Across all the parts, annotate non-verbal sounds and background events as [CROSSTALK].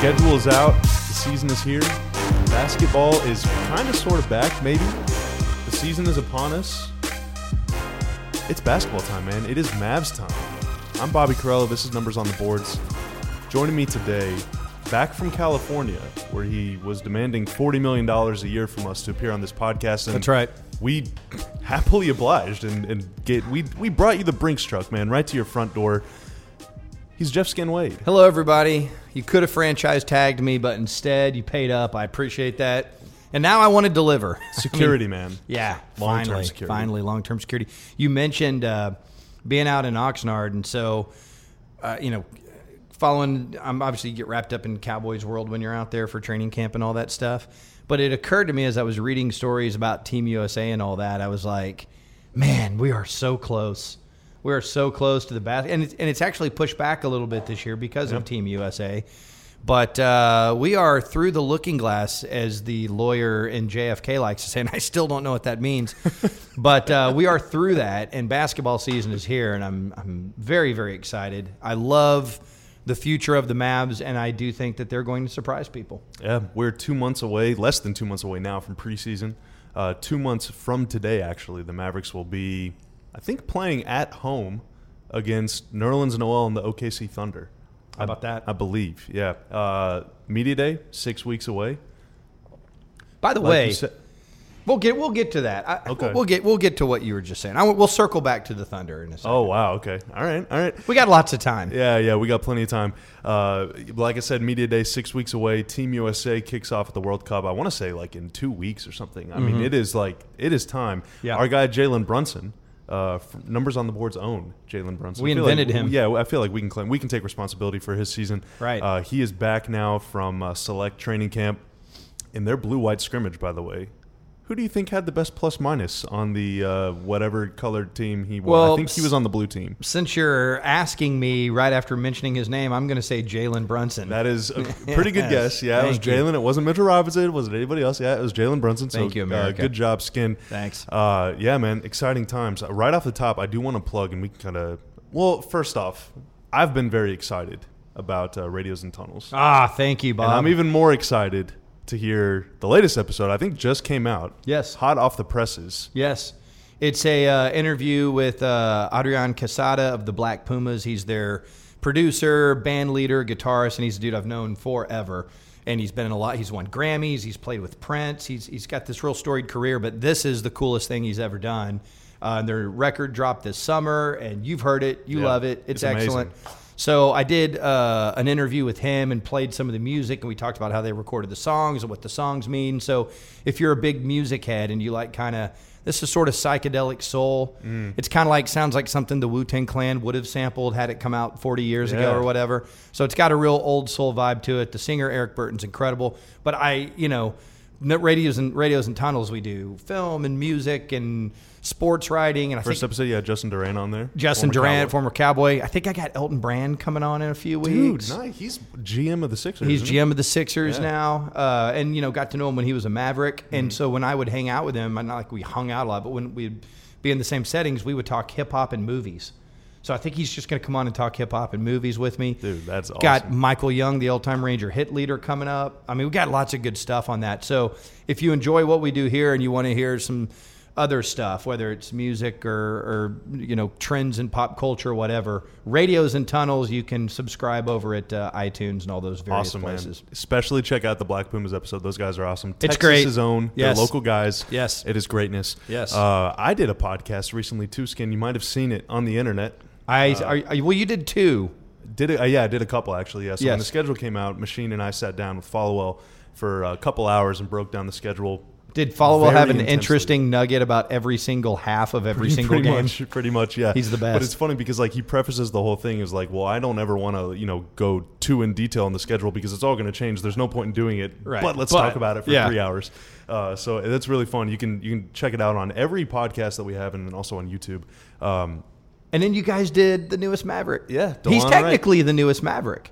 schedule is out. The season is here. Basketball is kind of sort of back, maybe. The season is upon us. It's basketball time, man. It is Mavs time. I'm Bobby Karalla. This is Numbers on the Boards. Joining me today, back from California, where he was demanding $40 million a year from us to appear on this podcast. And That's right. We happily obliged and, and get we we brought you the Brinks truck, man, right to your front door. He's Jeff Skin Wade. Hello, everybody. You could have franchise tagged me, but instead you paid up. I appreciate that. And now I want to deliver. Security [LAUGHS] I mean, man. Yeah, Long-term finally, security. finally, long term security. You mentioned uh, being out in Oxnard, and so uh, you know, following. I'm obviously you get wrapped up in Cowboys world when you're out there for training camp and all that stuff. But it occurred to me as I was reading stories about Team USA and all that, I was like, man, we are so close. We are so close to the basket, and it's, and it's actually pushed back a little bit this year because of Team USA. But uh, we are through the looking glass, as the lawyer in JFK likes to say, and I still don't know what that means. [LAUGHS] but uh, we are through that, and basketball season is here, and I'm I'm very very excited. I love the future of the Mavs, and I do think that they're going to surprise people. Yeah, we're two months away, less than two months away now from preseason. Uh, two months from today, actually, the Mavericks will be, I think, playing at home against Nerlens Noel and the OKC Thunder. How about that? I believe, yeah. Uh, Media Day, six weeks away. By the Like way, said- we'll get we'll get to that. I, Okay. we'll get we'll get to what you were just saying. I, we'll circle back to the Thunder in a second. oh wow, okay, all right, all right. we got lots of time. Yeah, yeah, we got plenty of time. Uh, like I said, media day six weeks away. Team USA kicks off at the World Cup. I want to say like in two weeks or something. I mean, it is like it is time. Mm-hmm. Yeah. Our guy Jalen Brunson, uh, numbers on the board's own Jalen Brunson. We I feel like- invented him. Yeah, I feel like we can claim we can take responsibility for his season. Right. Uh, he is back now from uh, select training camp in their blue white scrimmage. By the way. Who do you think had the best plus minus on the uh, whatever colored team he was? Well, I think he was on the blue team. Since you're asking me right after mentioning his name, I'm going to say Jalen Brunson. That is a [LAUGHS] pretty good Yes. guess. Yeah, it was Jalen. It wasn't Mitchell Robinson. It wasn't anybody else. Yeah, it was Jalen Brunson. So, Thank you, uh, America. good job, Skin. Thanks. Uh, yeah, man, exciting times. Uh, Right off the top, I do want to plug, and we can kind of. Well, first off, I've been very excited about uh, Radios and Tunnels, ah, thank you, Bob. and I'm even more excited to hear the latest episode. I think just came out. Yes. hot off the presses. Yes. It's a uh, interview with uh, Adrian Quesada of the Black Pumas. He's their producer, band leader, guitarist, and he's a dude I've known forever. And he's been in a lot. He's won Grammys. He's played with Prince. He's he's got this real storied career. But this is the coolest thing he's ever done. Uh, and their record dropped this summer, and you've heard it. You Yeah, love it. it's It's, amazing. So I did uh, an interview with him and played some of the music, and we talked about how they recorded the songs and what the songs mean. So if you're a big music head and you like kind of this is sort of psychedelic soul, Mm. it's kind of like sounds like something the Wu Tang Clan would have sampled had it come out 40 years ago or whatever. So it's got a real old soul vibe to it. The singer Eric Burton's incredible, but I, you know, radios and radios and tunnels we do film and music and sports writing and I First think episode, yeah, Justin Durant on there. Justin Former former Cowboy. I think I got Elton Brand coming on in a few Dude, weeks. nice. He's GM of the Sixers. He's isn't he? GM of the Sixers Yeah. now, uh, and you know, got to know him when he was a Maverick. Mm-hmm. And so when I would hang out with him, not like we hung out a lot, but when we'd be in the same settings, we would talk hip hop and movies. So I think he's just going to come on and talk hip hop and movies with me. Dude, that's awesome. Got Michael Young, the old time Ranger hit leader, coming up. I mean, we got lots of good stuff on that. So if you enjoy what we do here and you want to hear some other stuff, whether it's music or, or you know trends in pop culture, whatever, radios and tunnels, you can subscribe over at uh, iTunes and all those various awesome, places. man. Especially check out the Black Pumas episode. Those guys are awesome. It's Texas's great. own. Yes. They're local guys. Yes. It is greatness. Yes. Uh, I did a podcast recently too, Skin. You might have seen it on the internet. I Uh, are, are- well, you did two. Did it? Uh, yeah, I did a couple actually. Yeah. So when the schedule came out, Machine and I sat down with Followill for a couple hours and broke down the schedule. Did very have an intensely. interesting nugget about every single half of every single pretty game? Much, pretty much, yeah. He's the best. But it's funny because like he prefaces the whole thing is like, well, I don't ever want to, you know, go too in detail on the schedule because it's all going to change. There's no point in doing it. Right. But let's But, talk about it for yeah. three hours. Uh, so that's really fun. You can you can check it out on every podcast that we have and also on YouTube. Um, And then you guys did the newest Maverick. Yeah, he's DeLon Wright. technically the newest Maverick.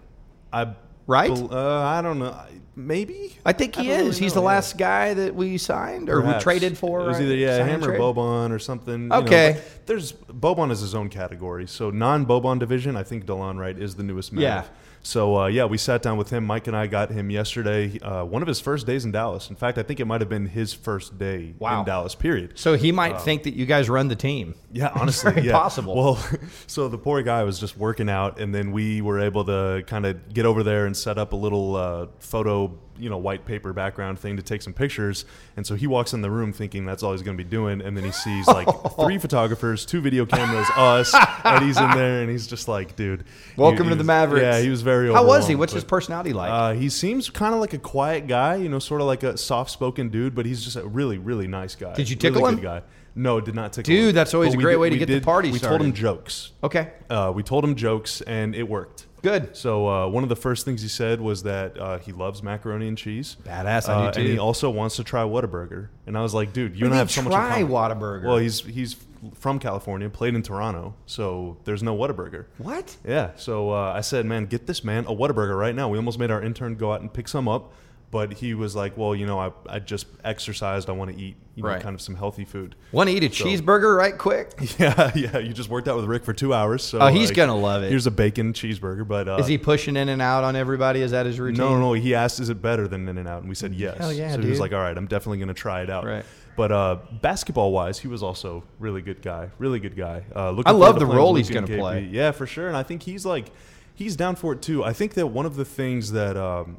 I Right? uh, I don't know. Maybe. I think he I is. really He's know, the yeah. last guy that we signed or Perhaps. we traded for. It was right? either yeah, him or trade? Boban or something. you know, Okay. there's Boban is his own category. So non Boban division, I think Delon Wright is the newest Mav. Yeah. So uh, yeah, we sat down with him. Mike and I got him yesterday. Uh, one of his first days in Dallas. In fact, I think it might have been his first day Wow. in Dallas. Period. So he might think that you guys run the team. Yeah, [LAUGHS] honestly, very yeah. possible. Well, [LAUGHS] so the poor guy was just working out, and then we were able to kind of get over there and set up a little uh, photo, you know, white paper background thing to take some pictures. And so he walks in the room thinking that's all he's going to be doing, and then he sees [LAUGHS] like three photographers, two video cameras, us, and he's in there, and he's just like, dude, Welcome he- to he the was- Mavericks. Yeah, he was very. How was he? What's his personality like? uh, he seems kind of like a quiet guy, you know, sort of like a soft-spoken dude, but he's just a really, really nice guy. Did you Really tickle him? good Guy. No, did not tickle Dude, him. that's always But a great did- way to get the did- party We told him jokes. okay. Uh, we told him jokes, and it worked. Good. So uh, one of the first things he said was that uh, he loves macaroni and cheese. Badass, I do Uh, too. And he also wants to try Whataburger. And I was like, dude, you and I have so much in try common. Whataburger? Well, he's he's from California, played in Toronto, so there's no Whataburger. What? Yeah. So uh, I said, man, get this man a Whataburger right now. We almost made our intern go out and pick some up, but he was like, well, you know, I, I just exercised. I want to eat, you know, Right. kind of some healthy food. Want to eat a cheeseburger right quick? [LAUGHS] Yeah, yeah. You just worked out with Rick for two hours. So Oh, he's like, gonna love it. Here's a bacon cheeseburger, but uh, Is he pushing in and out on everybody? Is that his routine? no, no, no. He asked, "Is it better than In and Out?" And we said yes. Hell yeah, so he was like, "All right, I'm definitely going to try it out." Right. But uh, basketball wise, he was also really good guy. Really good guy. Uh, looking I love the role he's gonna play. Yeah, for sure. And I think he's like, he's down for it too. I think that one of the things that um,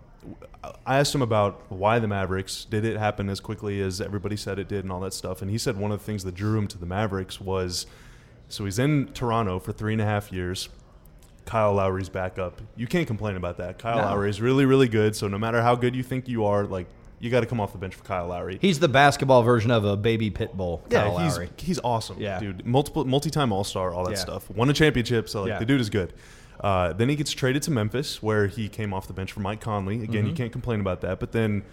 I asked him about why the Mavericks did it happen as quickly as everybody said it did and all that stuff, and he said one of the things that drew him to the Mavericks was, so he's in Toronto for three and a half years. Kyle Lowry's back up. You can't complain about that. Kyle No. Lowry is really, really good. So no matter how good you think you are, like you got to come off the bench for Kyle Lowry. He's the basketball version of a baby pit bull. Kyle yeah, he's Lowry. he's awesome. Yeah. dude, multiple multi-time All Star, all that Yeah. stuff. Won a championship, so like Yeah. the dude is good. Uh, then he gets traded to Memphis, where he came off the bench for Mike Conley. Again, Mm-hmm. you can't complain about that. But then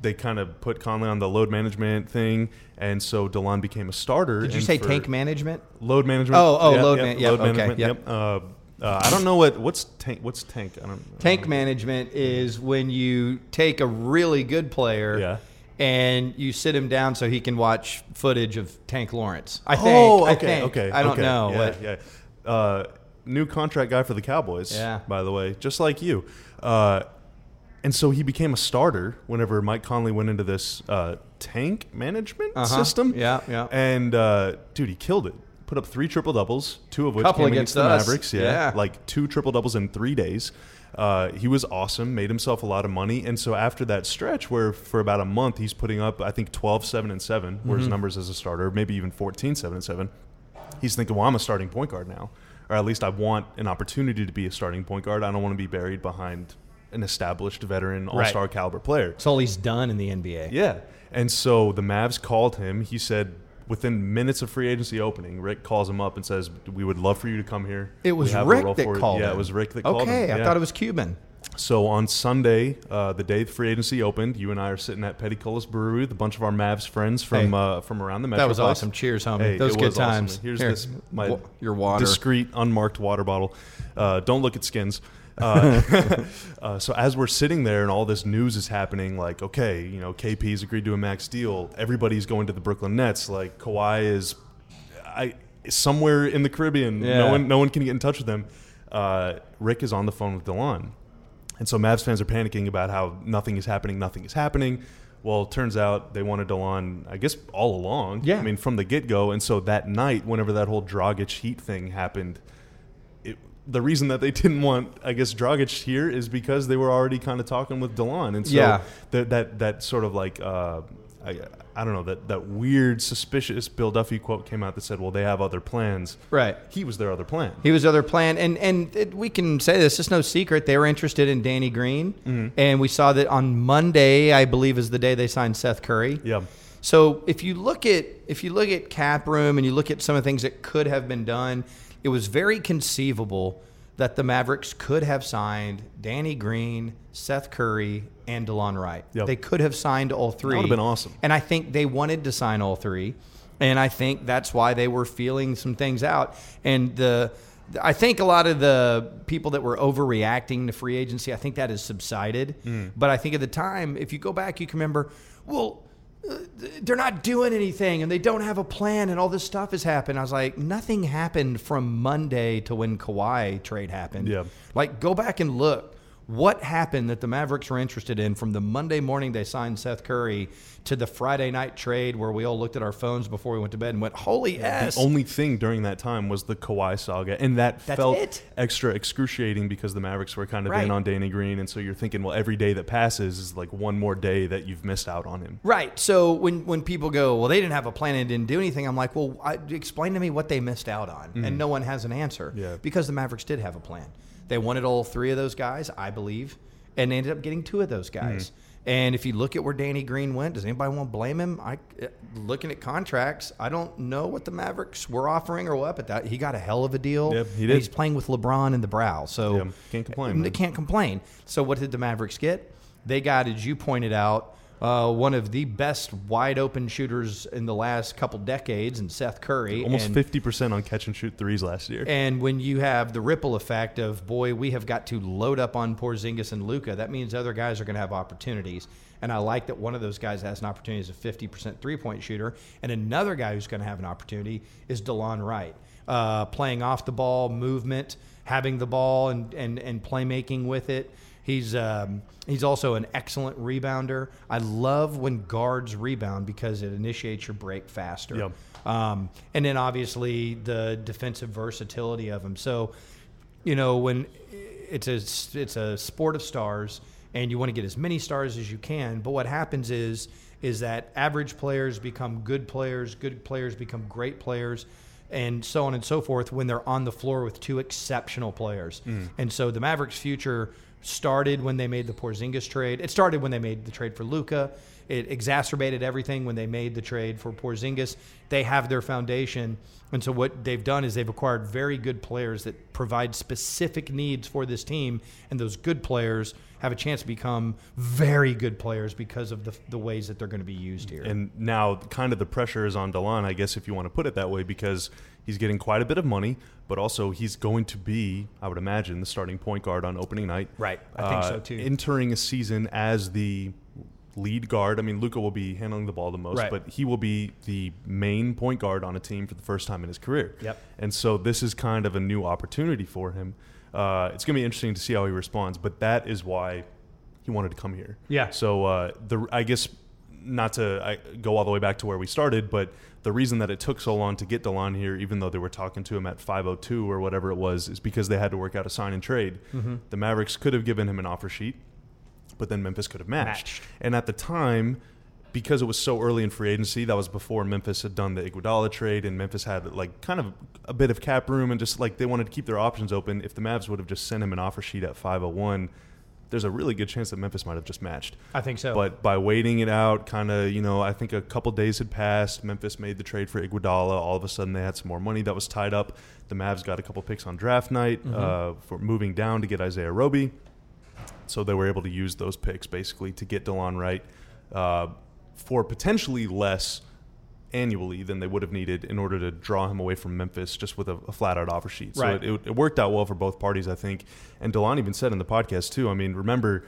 they kind of put Conley on the load management thing, and so Delon became a starter. Did you say tank management? Load management. Oh, oh, load yep, man- load okay, management. yep. Yep. Uh, uh, I don't know what what's tank. What's tank? I don't. Tank management is when you take a really good player Yeah. and you sit him down so he can watch footage of Tank Lawrence. I think. Oh, I okay, think. okay. I don't okay. know. Yeah, yeah. Uh, new contract guy for the Cowboys. Yeah. By the way, just like you. Uh, and so he became a starter whenever Mike Conley went into this uh, tank management Uh-huh. system. Yeah, yeah. And uh, dude, he killed it. Put up three triple doubles, two of which Couple came against against, the. Mavericks. Yeah, Yeah. like two triple doubles in three days. Uh, he was awesome, made himself a lot of money, and so after that stretch, where for about a month he's putting up, I think 12, 7, and 7 were Mm-hmm. his numbers as a starter, maybe even 14, 7, and 7. He's thinking, well, I'm a starting point guard now, or at least I want an opportunity to be a starting point guard. I don't want to be buried behind an established veteran, all star caliber player. It's all he's done in the NBA. Yeah. And so the Mavs called him. He said within minutes of free agency opening, Rick calls him up and says, "We would love for you to come here." It was Rick that called Yeah, him. it was Rick that called him. Okay, I Yeah. thought it was Cuban. So on Sunday, uh, the day the free agency opened, you and I are sitting at Peticolas Brewery with a bunch of our Mavs friends from Hey. uh, from around the metro. That was awesome. Cheers, homie. Hey, Those good was awesome. times. Here's Here, this my wa- your water. discreet, unmarked water bottle. Uh, don't look at skins. Uh, [LAUGHS] [LAUGHS] uh, so as we're sitting there and all this news is happening, like okay, you know, KP's agreed to a max deal. Everybody's going to the Brooklyn Nets. Like Kawhi is, I somewhere in the Caribbean. Yeah. No one, no one can get in touch with him. Uh, Rick is on the phone with Delon. And so Mavs fans are panicking about how nothing is happening, nothing is happening. Well, it turns out they wanted Delon, I guess, all along. Yeah. I mean, from the get go. And so that night, whenever that whole Dragic Heat thing happened, it, the reason that they [LAUGHS] didn't want, I guess, Dragic here is because they were already kind of talking with Delon. And so Yeah. that, that, that sort of like, uh, I, I don't know, that, that weird, suspicious Bill Duffy quote came out that said, well, they have other plans. Right. He was their other plan. He was other plan, and and it, we can say this. It's no secret they were interested in Danny Green, Mm-hmm. and we saw that on Monday, I believe, is the day they signed Seth Curry. Yeah. So if you look at if you look at cap room and you look at some of the things that could have been done, it was very conceivable that the Mavericks could have signed Danny Green, Seth Curry, and DeLon Wright. Yep. They could have signed all three. would've been awesome. And I think they wanted to sign all three, and I think that's why they were feeling some things out. And the I think a lot of the people that were overreacting to free agency, I think that has subsided. Mm. But I think at the time, if you go back, you can remember, well, they're not doing anything and they don't have a plan and all this stuff has happened. I was like, nothing happened from Monday to when Kawhi trade happened. Yeah. Like, go back and look. What happened that the Mavericks were interested in from the Monday morning they signed Seth Curry to the Friday night trade where we all looked at our phones before we went to bed and went, "Holy ass!" The only thing during that time was the Kawhi saga, and that That's felt it. extra excruciating because the Mavericks were kind of Right. in on Danny Green, and so you're thinking, well, every day that passes is like one more day that you've missed out on him. Right. So when when people go, well, they didn't have a plan and didn't do anything, I'm like, well, I, explain to me what they missed out on, and mm. no one has an answer. Yeah. Because the Mavericks did have a plan. They wanted all three of those guys, I believe, and they ended up getting two of those guys. And if you look at where Danny Green went, does anybody want to blame him? I uh, looking at contracts, I don't know what the Mavericks were offering or what, but that he got a hell of a deal. Yep, he did. He's playing with LeBron in the brow, so Yeah, can't complain, They can't complain. So what did the Mavericks get? They got, as you pointed out, uh, one of the best wide open shooters in the last couple decades, and Seth Curry. Almost and, fifty percent on catch and shoot threes last year. And when you have the ripple effect of boy, we have got to load up on Porzingis and Luka, that means other guys are going to have opportunities. And I like that one of those guys has an opportunity as a 50% three point shooter, and another guy who's going to have an opportunity is DeLon Wright, uh, playing off the ball, movement, having the ball, and and and playmaking with it. He's um, he's also an excellent rebounder. I love when guards rebound because it initiates your break faster. Yep. Um, and then obviously the defensive versatility of him. So, you know, when it's a it's a sport of stars, and you want to get as many stars as you can. But what happens is is that average players become good players, good players become great players, and so on and so forth when they're on the floor with two exceptional players. And so the Mavericks' future started when they made the Porzingis trade. It started when they made the trade for Luka. It exacerbated everything when they made the trade for Porzingis. They have their foundation, and so what they've done is they've acquired very good players that provide specific needs for this team, and those good players have a chance to become very good players because of the, the ways that they're going to be used here. And now, kind of the pressure is on Delon, I guess, if you want to put it that way, because he's getting quite a bit of money, but also he's going to be, I would imagine, the starting point guard on opening night. Right. I think so, Uh, too. Entering a season as the lead guard. I mean, Luka will be handling the ball the most, Right. but he will be the main point guard on a team for the first time in his career. Yep. And so this is kind of a new opportunity for him. Uh, it's going to be interesting to see how he responds, but that is why he wanted to come here. Yeah. So uh, the I guess not to I, go all the way back to where we started, but the reason that it took so long to get Delon here, even though they were talking to him at 5:02 or whatever it was, is because they had to work out a sign and trade. Mm-hmm. The Mavericks could have given him an offer sheet, but then Memphis could have matched. Matched. And at the time, because it was so early in free agency, that was before Memphis had done the Iguodala trade, and Memphis had like kind of a bit of cap room, and just like they wanted to keep their options open. If the Mavs would have just sent him an offer sheet at 501, there's a really good chance that Memphis might have just matched. I think so. But by waiting it out, kind of, you know, I think a couple days had passed. Memphis made the trade for Iguodala. All of a sudden, they had some more money that was tied up. The Mavs got a couple picks on draft night uh, for moving down to get Isaiah Roby. So they were able to use those picks basically to get DeLon Wright uh, for potentially less annually than they would have needed in order to draw him away from Memphis just with a, a flat out offer sheet. So Right. it, it, worked out well for both parties, I think. And DeLon even said in the podcast, too. I mean, remember,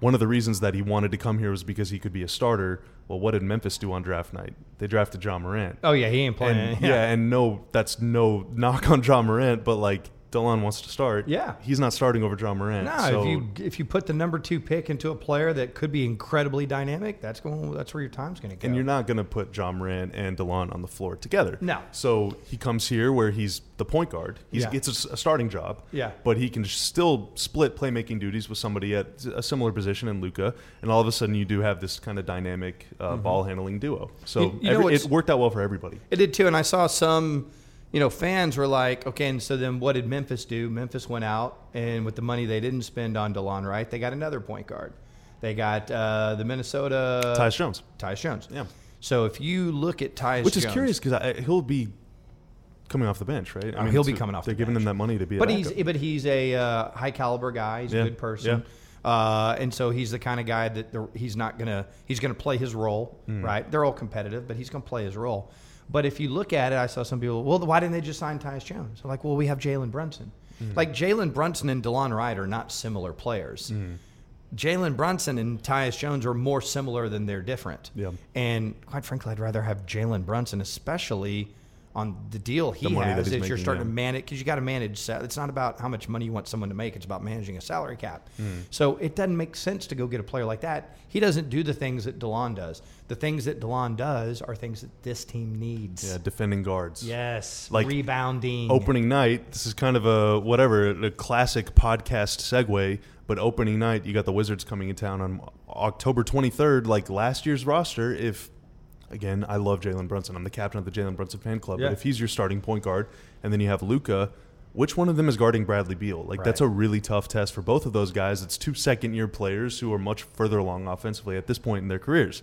one of the reasons that he wanted to come here was because he could be a starter. Well, what did Memphis do on draft night? They drafted Ja Morant. oh yeah, he ain't playing. And, [LAUGHS] yeah. and no, that's no knock on Ja Morant, but like DeLon wants to start. Yeah. he's not starting over Ja Morant. No, so if you if you put the number two pick into a player that could be incredibly dynamic, that's going. That's where your time's going to go. and you're not going to put Ja Morant and DeLon on the floor together. No. So he comes here where he's the point guard. He Yeah. gets a starting job. Yeah. But he can still split playmaking duties with somebody at a similar position in Luka, and all of a sudden you do have this kind of dynamic uh, ball handling duo. So Mm-hmm. You- you every, it worked out well for everybody. It did too, and I saw some, you know, fans were like, okay, and so then what did Memphis do? Memphis went out, and with the money they didn't spend on DeLon Wright, they got another point guard. They got uh, the Minnesota Tyus Jones. Tyus Jones. Yeah. So if you look at Tyus, Which is Jones- curious because he'll be coming off the bench, right? Oh, he'll be coming off They're the giving bench. him that money to be. A but he's but he's a uh, high caliber guy. He's Yeah, a good person. Uh, and so he's the kind of guy that the, he's not gonna he's gonna play his role, Hmm. right? They're all competitive, but he's gonna play his role. But if you look at it, I saw some people. Well, why didn't they just sign Tyus Jones? I'm like, well, we have Jalen Brunson. Hmm. Like Jalen Brunson and DeLon Wright are not similar players. Jalen Brunson and Tyus Jones are more similar than they're different. Yeah. And quite frankly, I'd rather have Jalen Brunson, especially on the deal he The that has. Is you're starting yeah. to manage because you got to manage. It's not about how much money you want someone to make. It's about managing a salary cap. Hmm. So it doesn't make sense to go get a player like that. He doesn't do the things that Delon does. The things that Delon does are things that this team needs. Yeah, defending guards. Yes. Like, rebounding. Opening night, this is kind of a whatever, a classic podcast segue, but opening night, you got the Wizards coming in town on October 23rd, like last year's roster. If, again, I love Jalen Brunson. I'm the captain of the Jalen Brunson fan club. Yeah. But if he's your starting point guard, and then you have Luka, which one of them is guarding Bradley Beal? Like, that's a really tough test for both of those guys. It's two second year players who are much further along offensively at this point in their careers.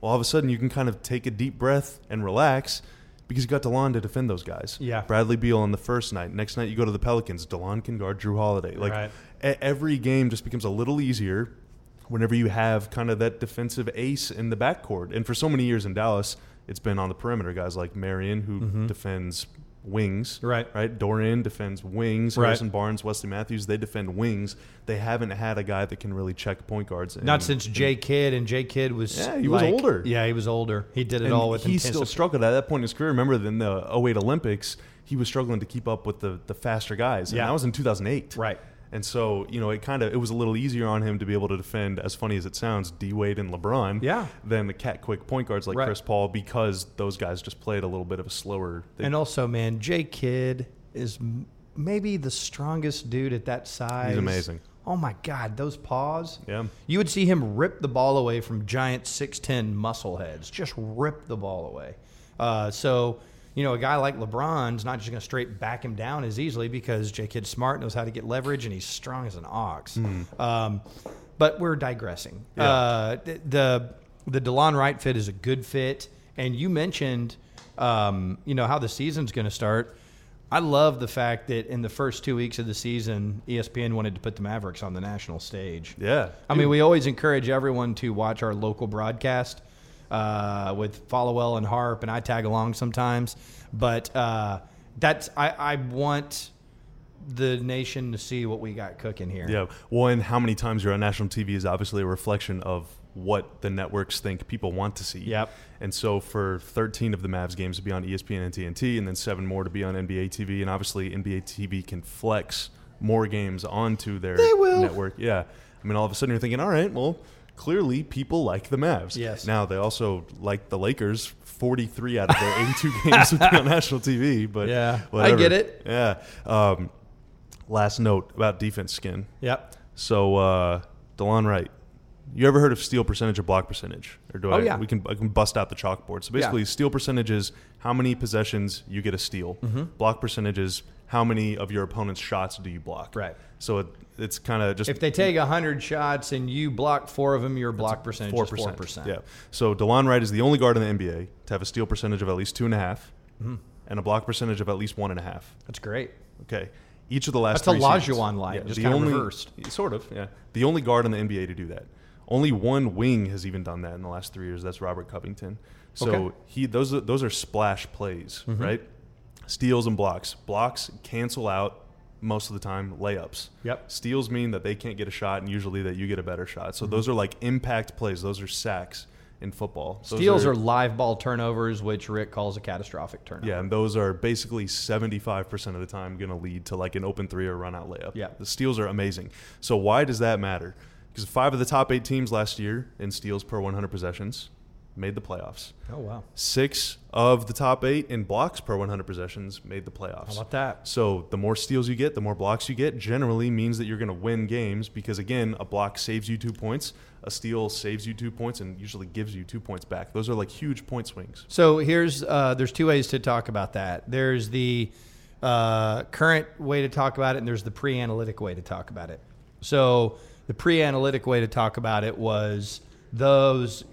Well, all of a sudden, you can kind of take a deep breath and relax because you got DeLon to defend those guys. Yeah. Bradley Beal on the first night. Next night, you go to the Pelicans. DeLon can guard Jrue Holiday. Like, Right. every game just becomes a little easier whenever you have kind of that defensive ace in the backcourt. And for so many years in Dallas, it's been on the perimeter. Guys like Marion, who defends wings. Mm-hmm. Right. Right. Dorian defends wings. Right. Harrison Barnes, Wesley Matthews, they defend wings. They haven't had a guy that can really check point guards. Not since Jay Kidd, and Jay Kidd was Yeah, he was like- older. Yeah, he was older. He did it and all with he still struggled at that point in his career. Remember, in the 08 Olympics, he was struggling to keep up with the, the faster guys. And Yeah. that was in 2008. Right. And so, you know, it kind of it was a little easier on him to be able to defend, as funny as it sounds, D Wade and LeBron, Yeah. than the cat quick point guards like Right. Chris Paul because those guys just played a little bit of a slower. They, And also, man, Jay Kidd is m- maybe the strongest dude at that size. He's amazing. Oh my God, those paws. Yeah. You would see him rip the ball away from giant six ten muscle heads. Just rip the ball away. Uh, so. You know, a guy like LeBron's not just going to straight back him down as easily because Jay Kidd's smart, knows how to get leverage, and he's strong as an ox. Um, but we're digressing. Yeah. Uh, th- the the Delon Wright fit is a good fit, and you mentioned, um, you know, how the season's going to start. I love the fact that in the first two weeks of the season, ESPN wanted to put the Mavericks on the national stage. yeah. I mean, we always encourage everyone to watch our local broadcast uh, with Followill and Harp, and I tag along sometimes. But uh, that's I, I want the nation to see what we got cooking here. Yeah. Well, and how many times you're on national TV is obviously a reflection of what the networks think people want to see. Yep. And so for 13 of the Mavs games to be on ESPN and TNT, and then seven more to be on NBA TV, and obviously NBA TV can flex more games onto their They will. network. Yeah. I mean, all of a sudden you're thinking, all right, well, clearly people like the Mavs. Yes. Now they also like the Lakers. 43 out of their 82 [LAUGHS] games would be on national TV, but Yeah, I get it. Yeah. Um, last note about defense skin. Yep. So, uh, DeLon Wright, you ever heard of steal percentage or block percentage? Or do Oh, I? yeah. We can I can bust out the chalkboard. So basically, Yeah. steal percentage is how many possessions you get a steal. Mm-hmm. Block percentage is how many of your opponent's shots do you block. Right. So it, it's kind of just If they take 100 shots and you block four of them, your block percentage four is percent. 4%. Yeah. So DeLon Wright is the only guard in the NBA to have a steal percentage of at least two and a half, Mm-hmm. and a block percentage of at least one and a half. That's great. Okay. Each of the last That's a Olajuwon line, just the kinda only, reversed. Sort of, yeah. The only guard in the NBA to do that. Only one wing has even done that in the last three years. That's Robert Covington. So Okay. Mm-hmm. he those are, those are splash plays, right? Steals and blocks. Blocks cancel out most of the time layups. Yep. Steals mean that they can't get a shot, and usually that you get a better shot. So mm-hmm. those are like impact plays. Those are sacks in football. Those Steals are, live ball turnovers, which Rick calls a catastrophic turnover. yeah, and those are basically 75% of the time going to lead to like an open three or run out layup. Yeah. The steals are amazing. So why does that matter? Because five of the top eight teams last year in steals per 100 possessions made the playoffs. Oh, wow. Six of the top eight in blocks per 100 possessions made the playoffs. How about that? So the more steals you get, the more blocks you get, generally means that you're going to win games because again, a block saves you two points, a steal saves you two points, and usually gives you two points back. Those are like huge point swings. So here's uh, there's two ways to talk about that. There's the uh, current way to talk about it, and there's the pre-analytic way to talk about it. So the pre-analytic way to talk about it was those.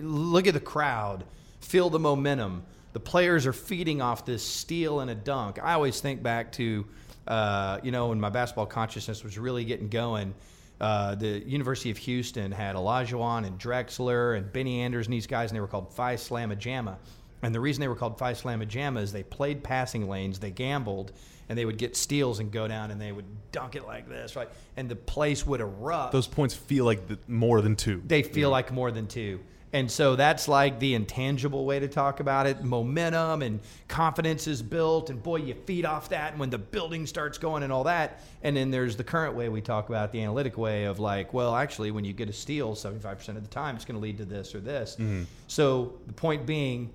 Look at the crowd, feel the momentum. The players are feeding off this steal and a dunk. I always think back to, uh, you know, when my basketball consciousness was really getting going. Uh, the University of Houston had Olajuwon and Drexler and Benny Anders and these guys, and they were called Phi Slamma Jamma. And the reason they were called Phi Slamma Jamma is they played passing lanes, they gambled, and they would get steals and go down and they would dunk it like this, right? And the place would erupt. Those points feel like the, more than two. they feel like more than two. And so that's like the intangible way to talk about it. Momentum and confidence is built, and boy, you feed off that. And when the building starts going and all that, and then there's the current way we talk about the analytic way of like, well, actually, when you get a steal, 75% of the time, it's going to lead to this or this. Mm-hmm. So the point being,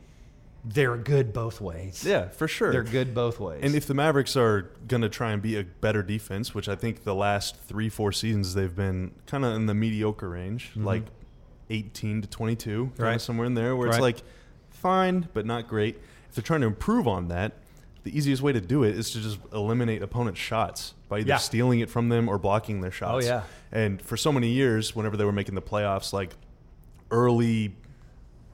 they're good both ways. Yeah, for sure. They're good both ways. And if the Mavericks are going to try and be a better defense, which I think the last three, four seasons they've been kind of in the mediocre range, like 18 to 22, kind Mm-hmm. Right. of somewhere in there, where it's like fine, but not great. If they're trying to improve on that, the easiest way to do it is to just eliminate opponents' shots by either Yeah. stealing it from them or blocking their shots. Oh, yeah. And for so many years, whenever they were making the playoffs, like early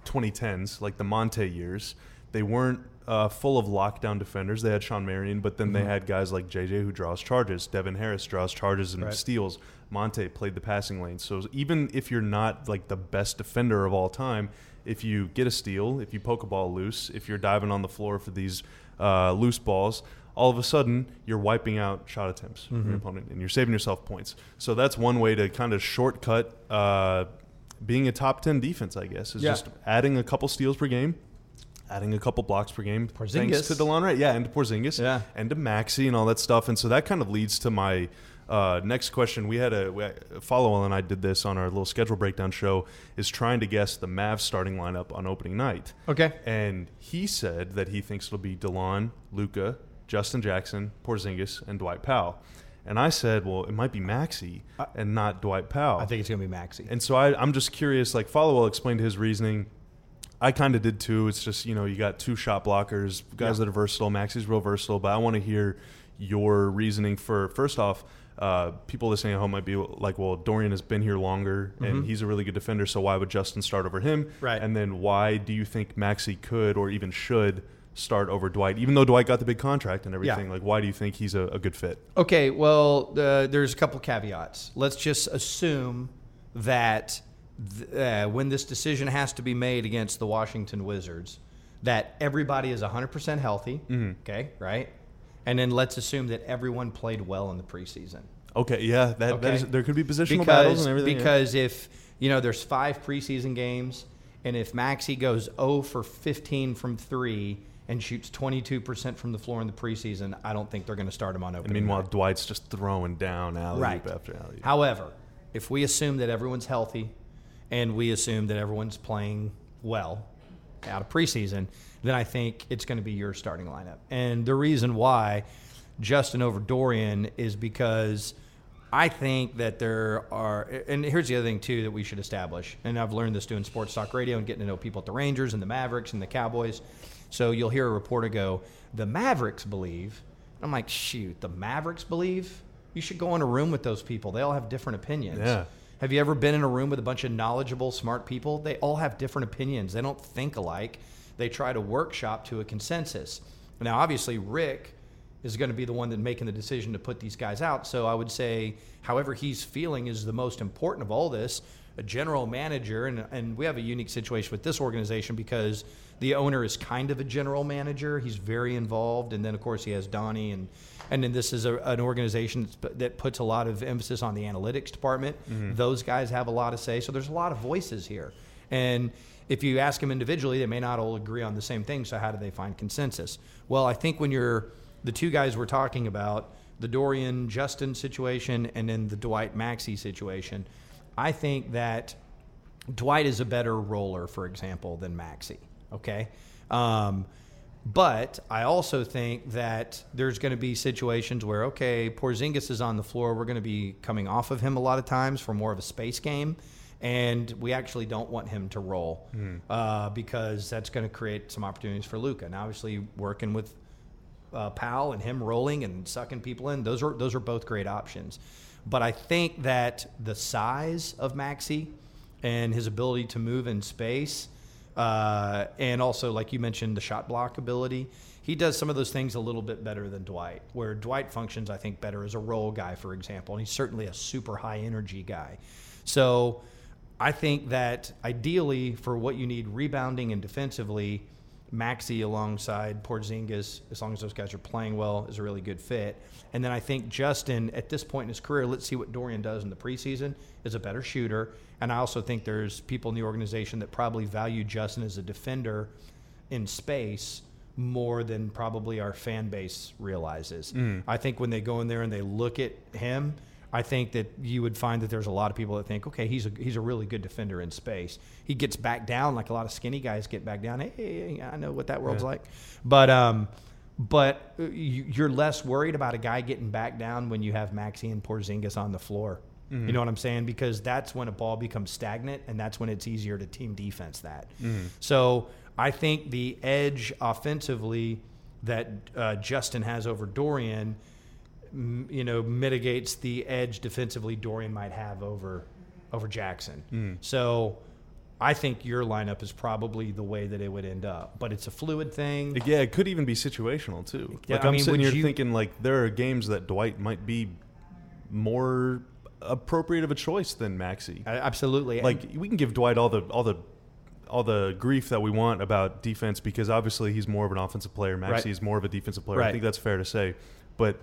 2010s, like the Monta years, they weren't uh, full of lockdown defenders. They had Shawn Marion, but then they had guys like JJ who draws charges. Devin Harris draws charges and Right. steals. Monta played the passing lane. So even if you're not like the best defender of all time, if you get a steal, if you poke a ball loose, if you're diving on the floor for these uh, loose balls, all of a sudden you're wiping out shot attempts from your opponent and you're saving yourself points. So that's one way to kind of shortcut uh, being a top 10 defense, I guess, is Yeah. just adding a couple steals per game, adding a couple blocks per game. Thanks Porzingis. to DeLon Wright. Yeah, and to Porzingis. Yeah. And to Maxi and all that stuff. And so that kind of leads to my uh, next question. We had a, we follow and I did this on our little schedule breakdown show, is trying to guess the Mavs starting lineup on opening night. okay. And he said that he thinks it'll be DeLon, Luka, Justin Jackson, Porzingis, and Dwight Powell. And I said, well, it might be Maxi and not Dwight Powell. I think it's going to be Maxi. And so I, I'm just curious. Like Followill explained his reasoning. I kind of did too. It's just you know you got two shot blockers, guys Yeah. that are versatile. Maxi's real versatile, but I want to hear your reasoning for first off. Uh, people listening at home might be like, "Well, Dorian has been here longer, and he's a really good defender. So why would Justin start over him? Mm-hmm. Right. And then why do you think Maxi could or even should start over Dwight, even though Dwight got the big contract and everything? Like, why do you think he's a, a good fit? Okay, well, uh, there's a couple caveats. Let's just assume that th- uh, when this decision has to be made against the Washington Wizards, that everybody is 100% healthy. Okay, right? And then let's assume that everyone played well in the preseason. Okay, yeah, that, that Okay. is, there could be positional battles and everything. yeah. because if, you know, there's five preseason games, and if Maxi goes 0 for 15 from three and shoots 22% from the floor in the preseason, I don't think they're going to start him on opening. And meanwhile, night. Dwight's just throwing down alley Right. after alley. However, if we assume that everyone's healthy and we assume that everyone's playing well out of preseason, then I think it's going to be your starting lineup. And the reason why Justin over Dorian is because I think that there are, and here's the other thing too that we should establish. And I've learned this doing sports talk radio and getting to know people at the Rangers and the Mavericks and the Cowboys. So you'll hear a reporter go, "The Mavericks believe." I'm like, "Shoot, the Mavericks believe." You should go in a room with those people. They all have different opinions. Yeah. Have you ever been in a room with a bunch of knowledgeable, smart people? They all have different opinions. They don't think alike. They try to workshop to a consensus. Now, obviously, Rick is going to be the one that making the decision to put these guys out. So I would say, however he's feeling is the most important of all this. A general manager, and, and we have a unique situation with this organization because the owner is kind of a general manager. He's very involved, and then of course he has Donnie, and and then this is a, an organization that puts a lot of emphasis on the analytics department. Mm-hmm. Those guys have a lot to say, so there's a lot of voices here, and if you ask them individually, they may not all agree on the same thing. So how do they find consensus? Well, I think when you're the two guys we're talking about, the Dorian Justin situation and then the Dwight Maxi situation, I think that Dwight is a better roller, for example, than Maxi. Okay. Um, but I also think that there's going to be situations where, okay, Porzingis is on the floor. We're going to be coming off of him a lot of times for more of a space game. And we actually don't want him to roll uh, because that's going to create some opportunities for Luka. And obviously, working with uh, Powell and him rolling and sucking people in, those are those are both great options. But I think that the size of Maxi and his ability to move in space, uh, and also like you mentioned, the shot block ability, he does some of those things a little bit better than Dwight. Where Dwight functions, I think, better as a role guy, for example, and he's certainly a super high energy guy. So I think that ideally, for what you need rebounding and defensively, Maxi alongside Porzingis, as long as those guys are playing well, is a really good fit. And then I think Justin, at this point in his career, let's see what Dorian does in the preseason, is a better shooter. And I also think there's people in the organization that probably value Justin as a defender in space more than probably our fan base realizes. Mm. I think when they go in there and they look at him, I think that you would find that there's a lot of people that think, okay, he's a he's a really good defender in space. He gets back down like a lot of skinny guys get back down. Hey, I know what that world's Yeah. like, but um, but uh, you- you're less worried about a guy getting back down when you have Maxi and Porzingis on the floor. You know what I'm saying? Because that's when a ball becomes stagnant, and that's when it's easier to team defense that. So I think the edge offensively that uh, Justin has over Dorian, you know, mitigates the edge defensively Dorian might have over over Jackson. Hmm. So I think your lineup is probably the way that it would end up, but it's a fluid thing. Yeah, it could even be situational too. Yeah, like I I'm mean, sitting here you- thinking like there are games that Dwight might be more appropriate of a choice than Maxi. Absolutely. Like we can give Dwight all the all the all the grief that we want about defense because obviously he's more of an offensive player. Maxi Right. is more of a defensive player. I think that's fair to say. But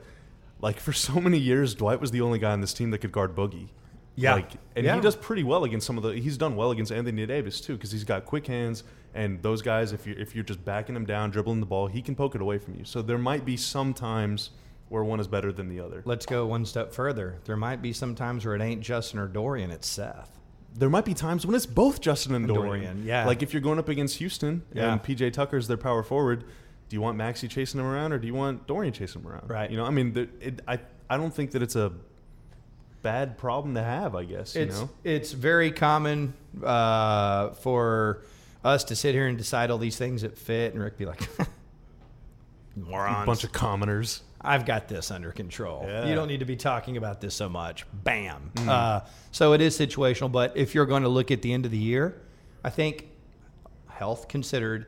like for so many years, Dwight was the only guy on this team that could guard Boogie. Yeah. Like, and Yeah. he does pretty well against some of the. He's done well against Anthony Davis too because he's got quick hands. And those guys, if you if you're just backing him down, dribbling the ball, he can poke it away from you. So there might be some times where one is better than the other. Let's go one step further. There might be some times where it ain't Justin or Dorian, it's Seth. there might be times when it's both Justin and Dorian. Dorian, yeah. Like if you're going up against Houston Yeah. and PJ Tucker's their power forward, do you want Maxi chasing him around or do you want Dorian chasing him around? Right. You know, I mean, there, it, I I don't think that it's a bad problem to have. I guess you know. it's very common uh, for us to sit here and decide all these things that fit, and Rick be like, [LAUGHS] "Morons." A bunch of commoners. I've got this under control. Yeah. You don't need to be talking about this so much. Bam. Mm-hmm. Uh, so it is situational, but if you're going to look at the end of the year, I think health considered,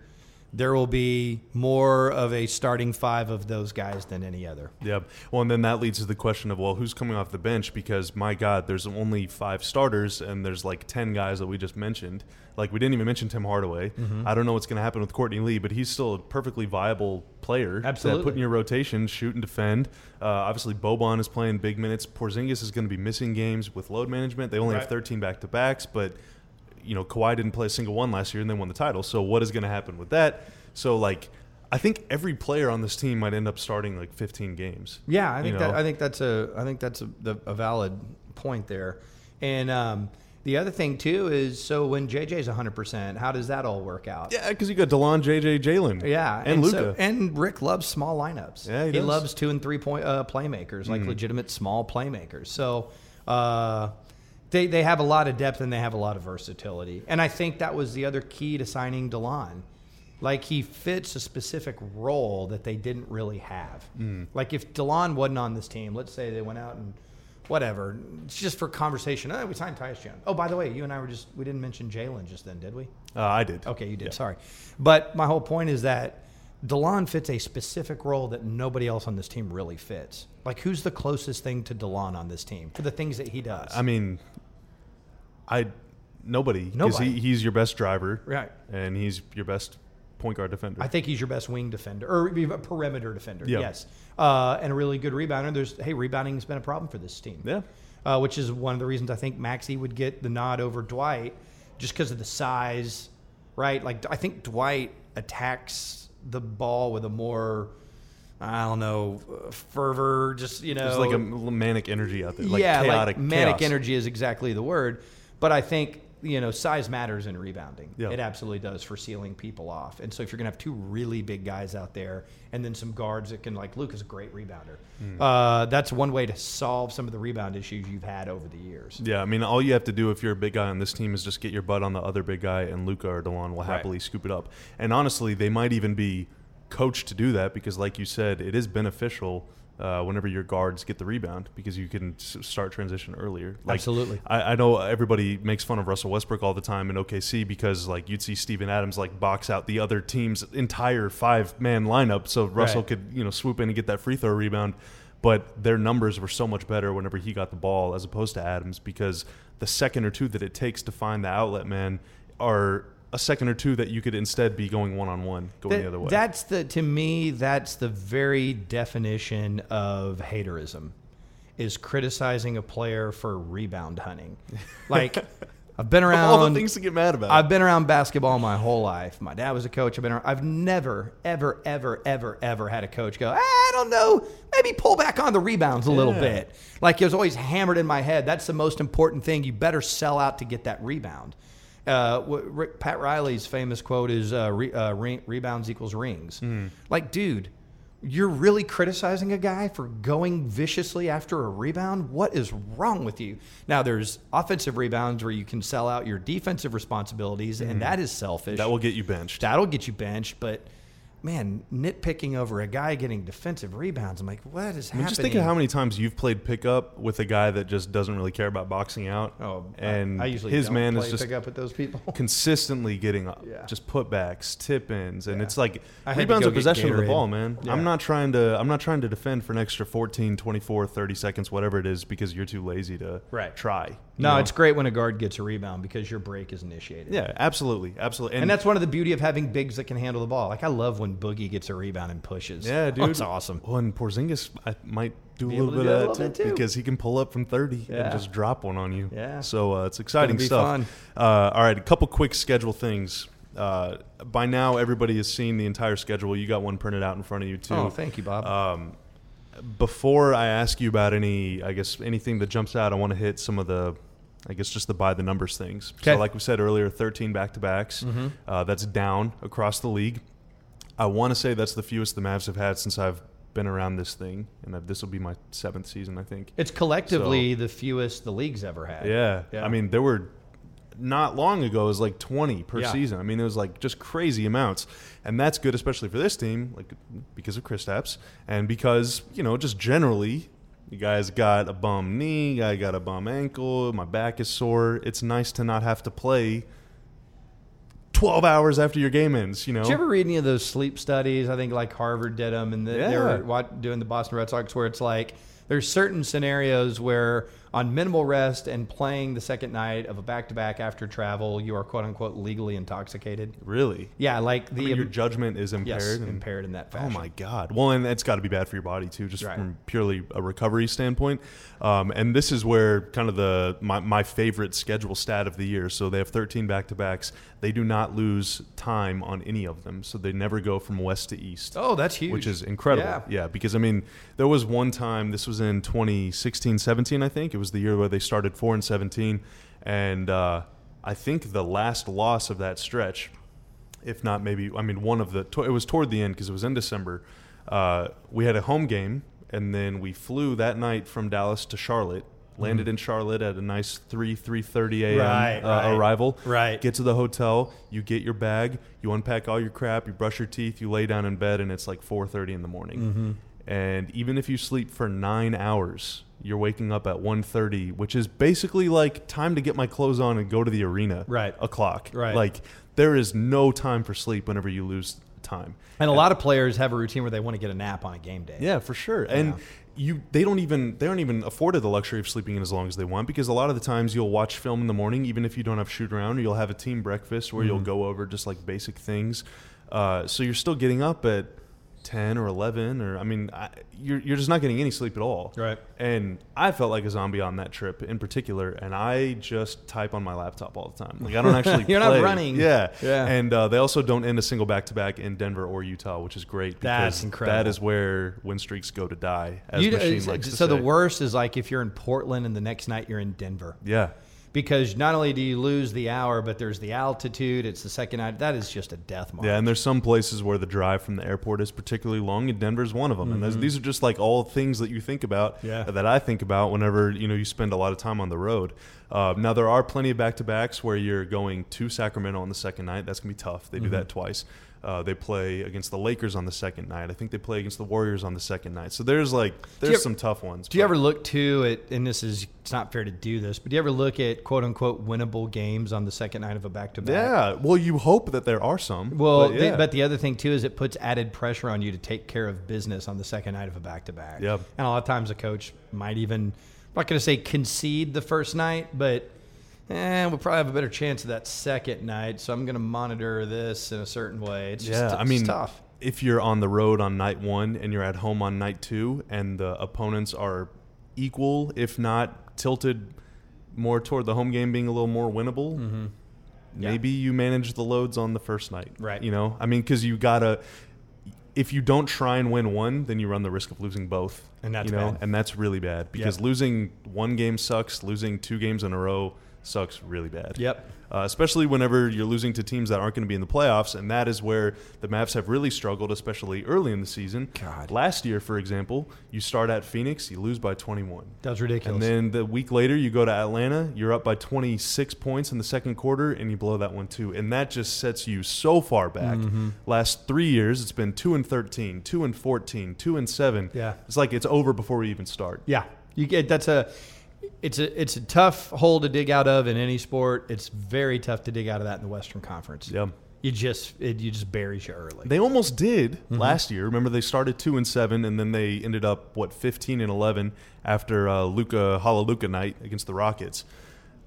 there will be more of a starting five of those guys than any other. Yeah. Well, and then that leads to the question of, well, who's coming off the bench? Because my God, there's only five starters, and there's like ten guys that we just mentioned. Like we didn't even mention Tim Hardaway. Mm-hmm. I don't know what's going to happen with Courtney Lee, but he's still a perfectly viable player. Absolutely. Put in your rotation, shoot and defend. Uh, obviously, Boban is playing big minutes. Porzingis is going to be missing games with load management. They only have 13 back to backs, but you know Kawhi didn't play a single one last year, and they won the title. So what is going to happen with that? So like. I think every player on this team might end up starting like 15 games. Yeah, I think You that? I think that's a I think that's a, the, a valid point there. And um, the other thing too is so when JJ's 100%, how does that all work out? Yeah, because you got Delon, JJ, Jalen. Yeah, and, so- Luka. and Rick loves small lineups. Yeah, he he, loves two and three point uh, playmakers, like legitimate small playmakers. So uh, they they have a lot of depth and they have a lot of versatility. And I think that was the other key to signing Delon. Like he fits a specific role that they didn't really have. Like if Delon wasn't on this team, let's say they went out and whatever, it's just for conversation. Oh, we signed Tyus Jones. Oh, by the way, you and I were just we didn't mention Jalen just then, did we? uh, I did. Okay, you did. Yeah. Sorry. But my whole point is that DeLon fits a specific role that nobody else on this team really fits. Like, who's the closest thing to DeLon on this team for the things that he does? I mean, I nobody because Nobody. he, he's your best driver, right. and he's your best point guard defender. I think he's your best wing defender or a perimeter defender. Yeah. Yes. Uh, and a really good rebounder. There's hey, rebounding's been a problem for this team. yeah, uh, which is one of the reasons I think Maxi would get the nod over Dwight, just because of the size, right? Like I think Dwight attacks the ball with a more, I don't know, uh, fervor. Just you know, there's like a manic energy out there, like yeah, chaotic, like manic chaos. energy is exactly the word. But I think you know size matters in rebounding. Yeah. It absolutely does for sealing people off. And so if you're gonna have two really big guys out there, and then some guards that can like Luke is a great rebounder. Hmm. Uh, that's one way to solve some of the rebound issues you've had over the years. Yeah, I mean, all you have to do if you're a big guy on this team is just get your butt on the other big guy, and Luka or Delon will Right. happily scoop it up. And honestly, they might even be coached to do that because, like you said, it is beneficial uh, whenever your guards get the rebound because you can s- start transition earlier. Like, Absolutely. I, I know everybody makes fun of Russell Westbrook all the time in OKC because like you'd see Steven Adams like box out the other team's entire five man lineup so Russell Right. could you know swoop in and get that free throw rebound. But their numbers were so much better whenever he got the ball as opposed to Adams because the second or two that it takes to find the outlet man are a second or two that you could instead be going one on one, going That- the other way. That's the to me. That's the very definition of haterism, is criticizing a player for rebound hunting. [LAUGHS] Like I've been around all the things to get mad about. I've been around basketball my whole life. My dad was a coach. I've been around, I've never, ever, ever, ever, ever had a coach go, "Ah, I don't know, maybe pull back on the rebounds a little Yeah. bit. Like it was always hammered in my head. That's the most important thing. You better sell out to get that rebound. Uh, what Rick, Pat Riley's famous quote is uh, re, uh, re, rebounds equals rings. Like, dude, you're really criticizing a guy for going viciously after a rebound? What is wrong with you? Now, there's offensive rebounds where you can sell out your defensive responsibilities, and that is selfish. that will get you benched. That'll get you benched, but man, nitpicking over a guy getting defensive rebounds, I'm like, what is I mean, happening? just think of how many times you've played pickup with a guy that just doesn't really care about boxing out. Oh, and I, I usually his man is just pick up with those people. [LAUGHS] consistently getting up, Yeah. just putbacks, tip ins, and Yeah. it's like rebounds are possession of the ball, man. Yeah. I'm not trying to I'm not trying to defend for an extra 14, 24, 30 seconds, whatever it is, because you're too lazy to Right. try. No, know? it's great when a guard gets a rebound because your break is initiated. yeah, absolutely, absolutely, And that's one of the beauty of having bigs that can handle the ball. Like I love when Boogie gets a rebound and pushes. Yeah, dude. That's awesome. Well, and Porzingis I might do a little bit of that too, too. because he can pull up from 30 Yeah. and just drop one on you. Yeah. So uh, it's exciting be stuff. fun. Uh, all right, a couple quick schedule things. Uh, by now, everybody has seen the entire schedule. You got one printed out in front of you too. Oh, thank you, Bob. Um, before I ask you about any, I guess anything that jumps out, I want to hit some of the, I guess just the by the numbers things. Okay. So, like we said earlier, 13 back to backs. Mm-hmm. Uh, that's down across the league. I want to say that's the fewest the Mavs have had since I've been around this thing, and this will be my seventh season, I think. it's collectively the fewest the league's ever had. Yeah. Yeah. I mean, there were not long ago it was like 20 per Yeah. season. I mean, it was like just crazy amounts. And that's good especially for this team like because of Chris Kristaps and because, you know, just generally you guys got a bum knee, I got a bum ankle, my back is sore. It's nice to not have to play 12 hours after your game ends, you know. Did you ever read any of those sleep studies? I think like Harvard did them, and the, they were doing the Boston Red Sox, where it's like there's certain scenarios where on minimal rest and playing the second night of a back-to-back after travel, you are quote unquote legally intoxicated. really? Yeah, like I mean, your judgment is impaired. yes, and- impaired in that Oh my god! Well, and it's got to be bad for your body too, just Right. from purely a recovery standpoint. Um, and this is where kind of the my, my favorite schedule stat of the year. So they have 13 back to backs. They do not lose time on any of them, so they never go from west to east. Oh, that's huge. Which is incredible. Yeah. Yeah. because I mean, there was one time, this was in 2016 17, I think. It was the year where they started 4 and 17. And uh, I think the last loss of that stretch, if not maybe, I mean, one of the, it was toward the end because it was in December. Uh, we had a home game, and then we flew that night from Dallas to Charlotte. Landed in Charlotte at a nice three three thirty a.m. Right, uh, right. arrival. Right. Get to the hotel. You get your bag. You unpack all your crap. You brush your teeth. You lay down in bed, and it's like four thirty in the morning. Mm-hmm. And even if you sleep for nine hours, you're waking up at 1.30, which is basically like time to get my clothes on and go to the arena. Right. O'clock. Right. Like there is no time for sleep whenever you lose time. And a lot of players have a routine where they want to get a nap on a game day. Yeah, for sure. And Yeah. you they don't even they aren't even afforded the luxury of sleeping in as long as they want because a lot of the times you'll watch film in the morning even if you don't have shoot around or you'll have a team breakfast where Mm-hmm. you'll go over just like basic things. Uh, so you're still getting up at 10 or 11 or I mean I, you're you're just not getting any sleep at all. Right. And I felt like a zombie on that trip in particular and I just type on my laptop all the time. Like I don't [LAUGHS] actually You're not running. Yeah. Yeah. And uh, they also don't end a single back to back in Denver or Utah, which is great because That's incredible. that is where win streaks go to die, as You- Machine uh, likes to so say. the worst is like if you're in Portland and the next night you're in Denver. Yeah. Because not only do you lose the hour, but there's the altitude. It's the second night. That is just a death mark. Yeah, and there's some places where the drive from the airport is particularly long, and Denver's one of them. And these are just like all things that you think about, Mm-hmm. Yeah. that I think about whenever you know you spend a lot of time on the road. Uh, now there are plenty of back to backs where you're going to Sacramento on the second night. That's gonna be tough. They do Mm-hmm. that twice. Uh, they play against the Lakers on the second night. I think they play against the Warriors on the second night. So there's like there's ever- some tough ones. Do you ever look too at, and this is, it's not fair to do this, but do you ever look at quote unquote winnable games on the second night of a back to back? Yeah. Well, you hope that there are some. Well, but the- but the other thing too is it puts added pressure on you to take care of business on the second night of a back to back. Yep. And a lot of times a coach might even, I'm not going to say concede the first night, but eh, we'll probably have a better chance of that second night. So I'm going to monitor this in a certain way. It's just Yeah, I mean, tough. if you're on the road on night one and you're at home on night two, and the opponents are equal, if not tilted more toward the home game being a little more winnable, Mm-hmm. Yeah. maybe you manage the loads on the first night. Right. You know, I mean, because you gotta. If you don't try and win one, then you run the risk of losing both. And that's you know, bad. and that's really bad because losing one game sucks. Losing two games in a row sucks really bad. Yep. Uh, especially whenever you're losing to teams that aren't going to be in the playoffs, and that is where the Mavs have really struggled, especially early in the season. God. Last year, for example, you start at Phoenix, you lose by 21. That was ridiculous. And then the week later, you go to Atlanta, you're up by 26 points in the second quarter, and you blow that one too. And that just sets you so far back. Mm-hmm. Last three years, it's been 2 and 13, 2 and 14, 2 and 7. Yeah. It's like it's over before we even start. Yeah, you get that's a it's a it's a tough hole to dig out of in any sport. It's very tough to dig out of that in the Western Conference. Yeah. You just it you just buries you early. They almost did Mm-hmm. last year. Remember, they started two and seven, and then they ended up what fifteen and eleven after uh, Luka Halaluka night against the Rockets.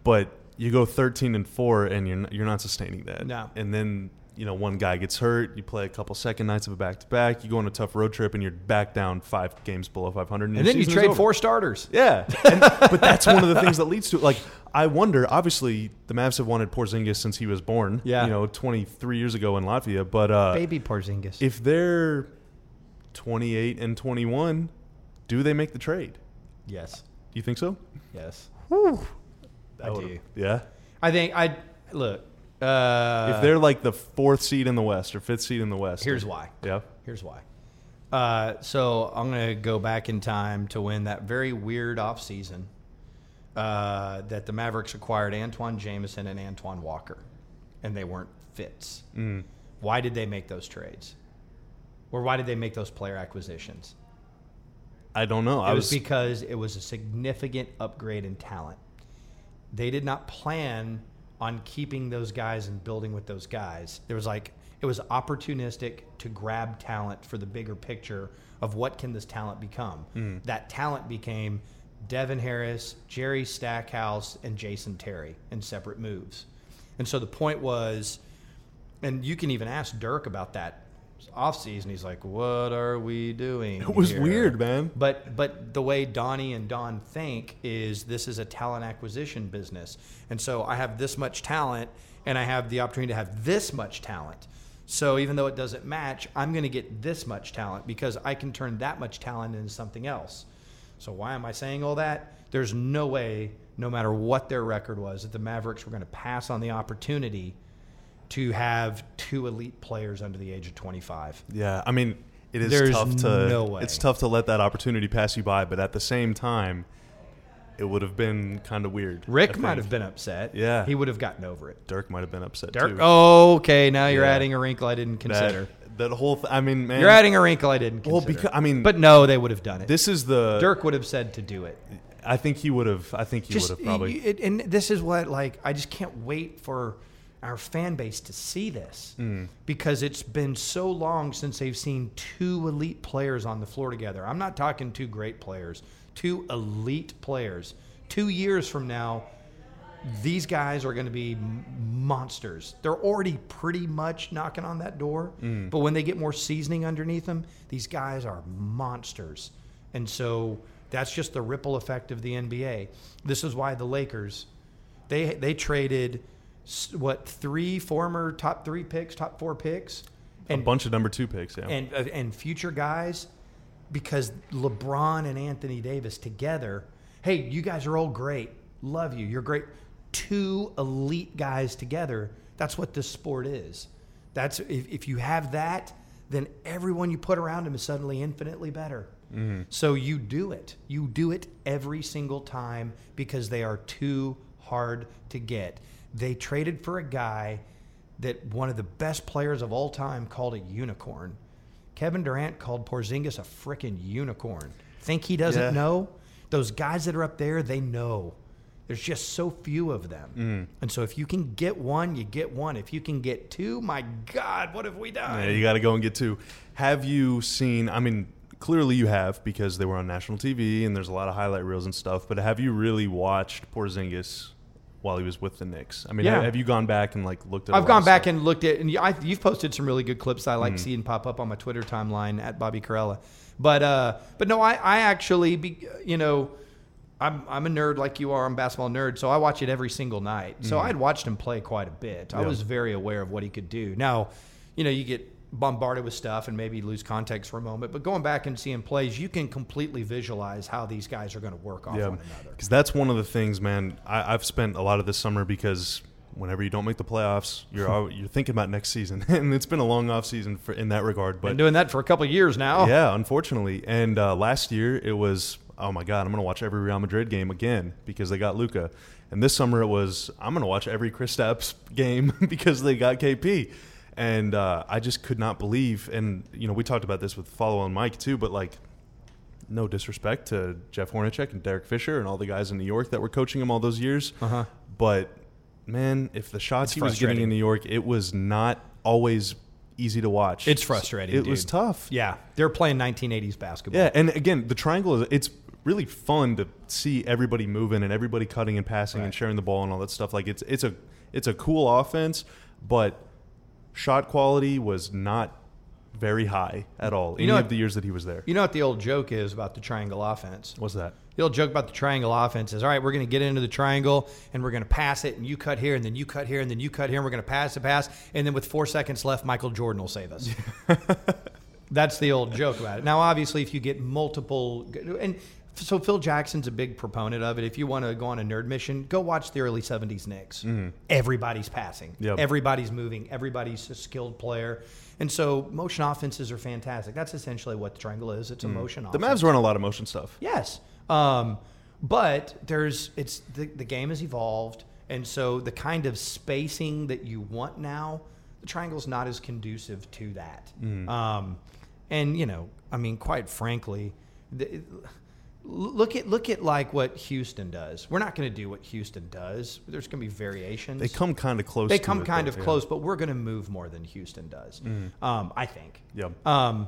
But you go thirteen and four, and you're not, you're not sustaining that. No. And then you know one guy gets hurt. You play a couple second nights of a back to back. You go on a tough road trip, and you're back down five games below five hundred. and then you trade four starters. Yeah, and, but that's one of the things that leads to it. Like, I wonder. Obviously, the Mavs have wanted Porzingis since he was born. Yeah. you know, 23 years ago in Latvia. But uh, Baby Porzingis. if they're 28 and 21, do they make the trade? yes, Do you think so? yes. That I do. Yeah. I think I look. Uh, if they're like the fourth seed in the West or fifth seed in the West, here's why. Yeah. Here's why. Uh, so I'm going to go back in time to when that very weird offseason uh, that the Mavericks acquired Antawn Jamison and Antoine Walker, and they weren't fits. Mm. Why did they make those trades? Or why did they make those player acquisitions? I don't know. It I was, was. because it was a significant upgrade in talent. They did not plan on keeping those guys and building with those guys. There was like it was opportunistic to grab talent for the bigger picture of what can this talent become. Mm. That talent became Devin Harris, Jerry Stackhouse, and Jason Terry in separate moves. And so the point was, and you can even ask Dirk about that offseason. He's like, "What are we doing?" It was here?" weird, man. But but the way Donnie and Don think is this is a talent acquisition business, and so I have this much talent, and I have the opportunity to have this much talent. So even though it doesn't match, I'm going to get this much talent because I can turn that much talent into something else. So why am I saying all that? There's no way, no matter what their record was, that the Mavericks were going to pass on the opportunity to have two elite players under the age of 25. Yeah. I mean, it is There's tough to. no way. It's tough to let that opportunity pass you by, but at the same time, it would have been kind of weird. Rick might have been upset. Yeah. He would have gotten over it. Dirk might have been upset Dirk. too. Oh, okay. Now you're Yeah. adding a wrinkle I didn't consider. That, that whole. Th- I mean, man. you're adding a wrinkle I didn't Consider. Well, because I mean, but no, they would have done it. this is the Dirk would have said to do it. I think he would have. I think he would have probably. it, and this is what like I just can't wait for our fan base to see this Mm. because it's been so long since they've seen two elite players on the floor together. I'm not talking two great players, two elite players. Two years from now, these guys are going to be monsters. They're already pretty much knocking on that door, Mm. but when they get more seasoning underneath them, these guys are monsters. And so that's just the ripple effect of the NBA. This is why the Lakers they they traded what three former top 3 picks, top 4 picks a bunch of number two picks. Yeah. and uh, and future guys because LeBron and Anthony Davis together. Hey, you guys are all great. Love you. You're great. Two elite guys together. That's what this sport is. That's if, if you have that, then everyone you put around him is suddenly infinitely better. So you do it. You do it every single time because they are too hard to get. They traded for a guy that one of the best players of all time called a unicorn. Kevin Durant called Porzingis a freaking unicorn. Think he doesn't Yeah. know? Those guys that are up there, they know. There's just so few of them. Mm. And so if you can get one, you get one. If you can get two, my God, what have we done? Yeah, you got to go and get two. Have you seen? I mean, clearly you have because they were on national TV and there's a lot of highlight reels and stuff. But have you really watched Porzingis while he was with the Knicks. I mean, Yeah. have you gone back and like looked at? I've gone back and looked at, and you- I, you've posted some really good clips I Mm-hmm. like seeing pop up on my Twitter timeline at Bobby Karalla. But uh, but no, I, I actually, be, you know, I'm I'm a nerd like you are. I'm a basketball nerd, so I watch it every single night. So I'd watched him play quite a bit. I Mm-hmm. Was very aware of what he could do. Now, you know, you get bombarded with stuff and maybe lose context for a moment, but going back and seeing plays, you can completely visualize how these guys are going to work off Yeah, one another. because that's one of the things, man. I, I've spent a lot of this summer because whenever you don't make the playoffs, you're [LAUGHS] you're thinking about next season, [LAUGHS] and it's been a long off season for in that regard. But Been doing that for a couple of years now. Yeah, unfortunately. And uh, last year it was, oh my God, I'm going to watch every Real Madrid game again because they got Luka. And this summer it was, I'm going to watch every Kristaps [LAUGHS] game because they got KP. And uh, I just could not believe. And, you know, we talked about this with Follow on Mike too, but like, no disrespect to Jeff Hornacek and Derek Fisher and all the guys in New York that were coaching him all those years. Uh-huh. But man, if the shots It's he was getting in New York, it was not always easy to watch. It's frustrating, It was tough. Yeah, they're playing 1980s basketball. Yeah, and again, the triangle is it's really fun to see everybody moving and everybody cutting and passing and sharing the ball and all that stuff. Like it's it's a it's a cool offense, but shot quality was not very high at all. Any know of the years that he was there. You know what the old joke is about the triangle offense? What's that? The old joke about the triangle offense is all right, we're going to get into the triangle and we're going to pass it, and you cut here, and then you cut here, and then you cut here, and we're going to pass the pass, and then with four seconds left, Michael Jordan will save us. [LAUGHS] That's the old joke about it. Now, obviously, if you get multiple, and so Phil Jackson's a big proponent of it. If you want to go on a nerd mission, go watch the early '70s Knicks. Everybody's passing, Yep. everybody's moving, everybody's a skilled player, and so motion offenses are fantastic. That's essentially what the triangle is. It's a motion offense. The offense. Mavs run a lot of motion stuff. Yes. Um, but there's it's the, the game has evolved, and so the kind of spacing that you want now, the triangle's not as conducive to that. Um, and you know, I mean, quite frankly, the, look at look at like what Houston does. We're not going to do what Houston does. There's going to be variations. They come kind of close. They come it, kind though, of yeah. close, but we're going to move more than Houston does. Um, I think. Yep. Um,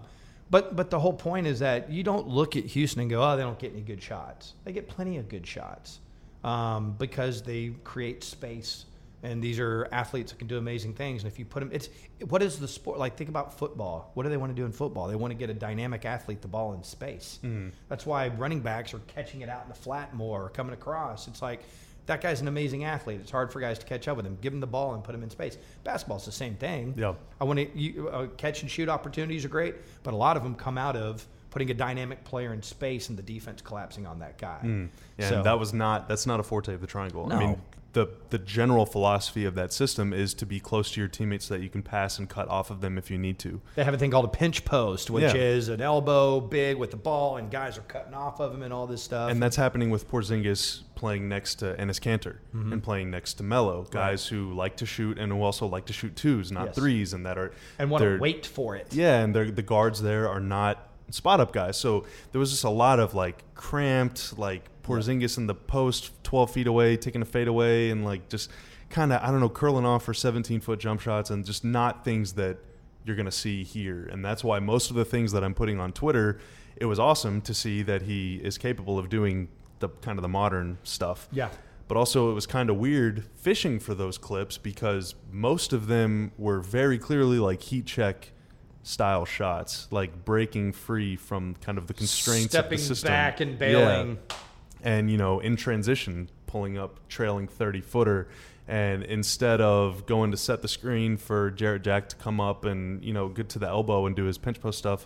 but but the whole point is that you don't look at Houston and go, oh, they don't get any good shots. They get plenty of good shots um, because they create space. And these are athletes that can do amazing things. And if you put them, it's what is the sport like? Think about football. What do they want to do in football? They want to get a dynamic athlete the ball in space. That's why running backs are catching it out in the flat more, or coming across. It's like that guy's an amazing athlete. It's hard for guys to catch up with him. Give him the ball and put him in space. Basketball's the same thing. Yeah. I want to you, uh, catch and shoot opportunities are great, but a lot of them come out of putting a dynamic player in space and the defense collapsing on that guy. Mm. Yeah, So- and that was not that's not a forte of the triangle. I No. mean, the the general philosophy of that system is to be close to your teammates so that you can pass and cut off of them if you need to. They have a thing called a pinch post, which Yeah. is an elbow big with the ball, and guys are cutting off of him and all this stuff. And that's happening with Porzingis playing next to Enes Kanter Mm-hmm. and playing next to Melo, guys who like to shoot and who also like to shoot twos, not Yes. threes, and that are and want to wait for it. Yeah, and the guards there are not spot up guys. So there was just a lot of like cramped, like Porzingis in the post, 12 feet away, taking a fade away, and like just kind of, I don't know, curling off for 17 foot jump shots and just not things that you're going to see here. And that's why most of the things that I'm putting on Twitter, it was awesome to see that he is capable of doing the kind of the modern stuff. Yeah. But also, it was kind of weird fishing for those clips because most of them were very clearly like heat check style shots, like breaking free from kind of the constraints Stepping of the system. back and Yeah. And, you know, in transition, pulling up, trailing 30 footer. And instead of going to set the screen for Jarrett Jack to come up and, you know, get to the elbow and do his pinch post stuff,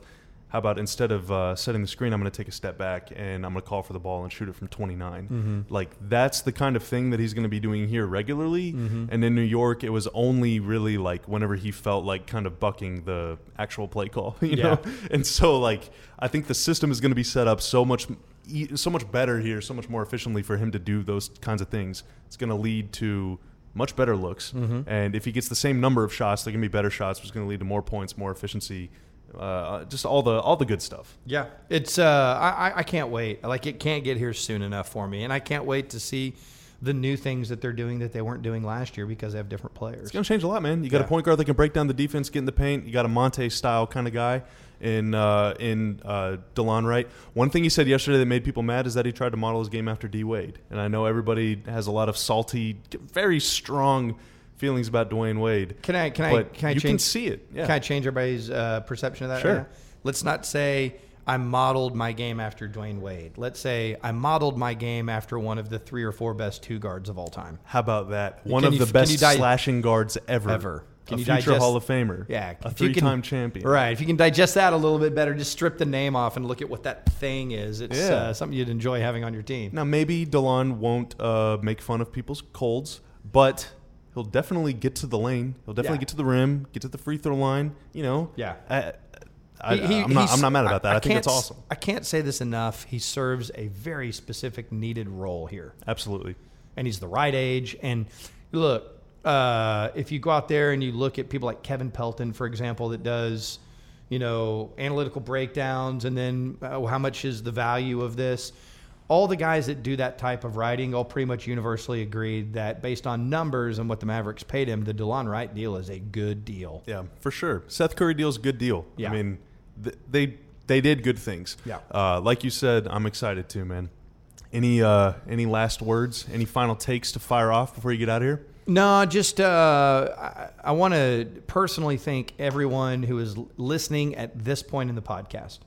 how about instead of uh, setting the screen, I'm going to take a step back and I'm going to call for the ball and shoot it from 29. Like that's the kind of thing that he's going to be doing here regularly. And in New York, it was only really like whenever he felt like kind of bucking the actual play call, [LAUGHS] you know. And so like I think the system is going to be set up so much so much better here, so much more efficiently for him to do those kinds of things. It's going to lead to much better looks. And if he gets the same number of shots, they're going to be better shots, which is going to lead to more points, more efficiency, uh, just all the all the good stuff. Yeah, it's. Uh, I I- I can't wait. Like it can't get here soon enough for me, and I can't wait to see the new things that they're doing that they weren't doing last year because they have different players. It's going to change a lot, man. You got Yeah. a point guard that can break down the defense, get in the paint. You got a Monta style kind of guy in uh, in uh, Delon Wright. One thing he said yesterday that made people mad is that he tried to model his game after D Wade, and I know everybody has a lot of salty, very strong feelings about Dwyane Wade. Can I can I can I you change can see it. Yeah. Can I change everybody's uh, perception of that? Sure. right? Let's not say I modeled my game after Dwyane Wade. Let's say I modeled my game after one of the three or four best two guards of all time. How about that? One Can of you- the best di- slashing guards ever. Ever. Can a you future digest- Hall of Famer. Yeah, A if you can- three-time champion. Right. If you can digest that a little bit better, just strip the name off and look at what that thing is. It's Yeah. uh, something you'd enjoy having on your team. Now maybe Delon won't uh, make fun of people's colds, but he'll definitely get to the lane. He'll definitely Yeah. get to the rim, get to the free throw line. You know. Yeah. I, I, am not. I'm not mad about that. I, think can't it's awesome. I can't say this enough. He serves a very specific needed role here. Absolutely. and he's the right age. And look, uh, if you go out there and you look at people like Kevin Pelton, for example, that does, you know, analytical breakdowns, and then uh, how much is the value of this? All the guys that do that type of writing all pretty much universally agreed that based on numbers and what the Mavericks paid him, the Delon Wright deal is a good deal. Yeah, for sure. Seth Curry deal's a good deal. Yeah. I mean, th- they they did good things. Yeah. Uh, like you said, I'm excited too, man. Any uh, any last words? Any final takes to fire off before you get out of here? No, just uh, I, I want to personally thank everyone who is listening at this point in the podcast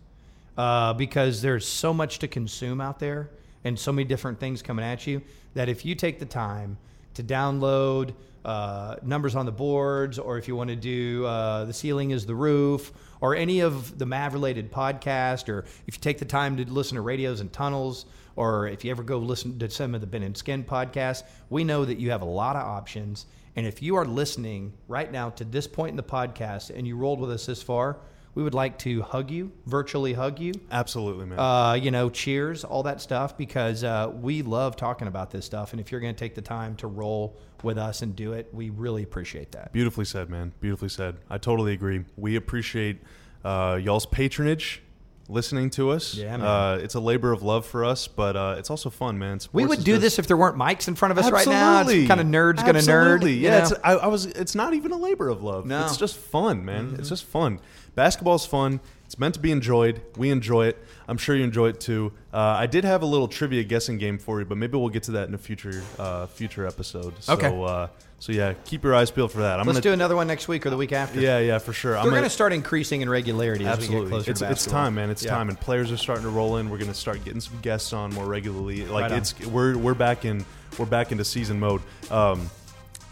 uh, because there's so much to consume out there and so many different things coming at you that if you take the time to download uh, numbers on the boards, or if you want to do uh, the ceiling is the roof, or any of the Mav related podcast, or if you take the time to listen to radios and tunnels, or if you ever go listen to some of the Ben and Skin podcasts, we know that you have a lot of options. And if you are listening right now to this point in the podcast and you rolled with us this far, we would like to hug you, virtually hug you. Absolutely, man. Uh, you know, cheers, all that stuff, because uh, we love talking about this stuff. And if you're going to take the time to roll with us and do it, we really appreciate that. Beautifully said, man. Beautifully said. I totally agree. We appreciate uh, y'all's patronage, listening to us. Yeah, man. Uh, it's a labor of love for us, but uh, it's also fun, man. Sports We would do this if there weren't mics in front of us right now. Absolutely. It's kind of nerds going to nerd. Absolutely. you Yeah, know? it's, I, I was. It's not even a labor of love. No. It's just fun, man. It's just fun. Basketball's fun. It's meant to be enjoyed. We enjoy it. I'm sure you enjoy it too. Uh, I did have a little trivia guessing game for you, but maybe we'll get to that in a future uh, future episode. So, Okay. Uh, so yeah, keep your eyes peeled for that. I'm Let's gonna, do another one next week or the week after. Yeah, yeah, for sure. We're gonna- start increasing in regularity as we get Absolutely, closer it's, to it's time, man. It's Yeah. time, and players are starting to roll in. We're going to start getting some guests on more regularly. Like Right it's we're we're back in we're back into season mode. Um,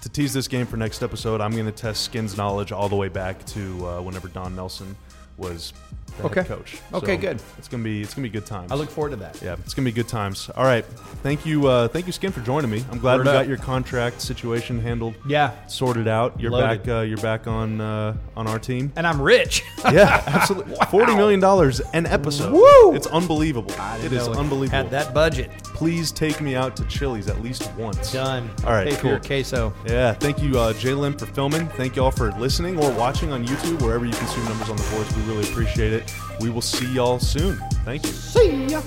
to tease this game for next episode, I'm going to test Skins knowledge all the way back to uh, whenever Don Nelson was the Okay. head coach. Okay, So good. It's gonna be it's gonna be good times. I look forward to that. yeah, it's gonna be good times. All right, thank you, uh, thank you, Skin, for joining me. I'm glad Word we got your contract situation handled, Yeah. sorted out. You're Loaded. back. Uh, you're back on uh, on our team. And I'm rich. [LAUGHS] Yeah, absolutely. Forty million dollars an episode. Woo! It's unbelievable. It is It didn't is know unbelievable. Had that budget. Please take me out to Chili's at least once. Done. All right, Pay cool. queso. Yeah, thank you, uh, Jalen, for filming. Thank you all for listening or watching on YouTube, wherever you consume numbers on the boards. We really appreciate it. We will see y'all soon. Thank you. See ya.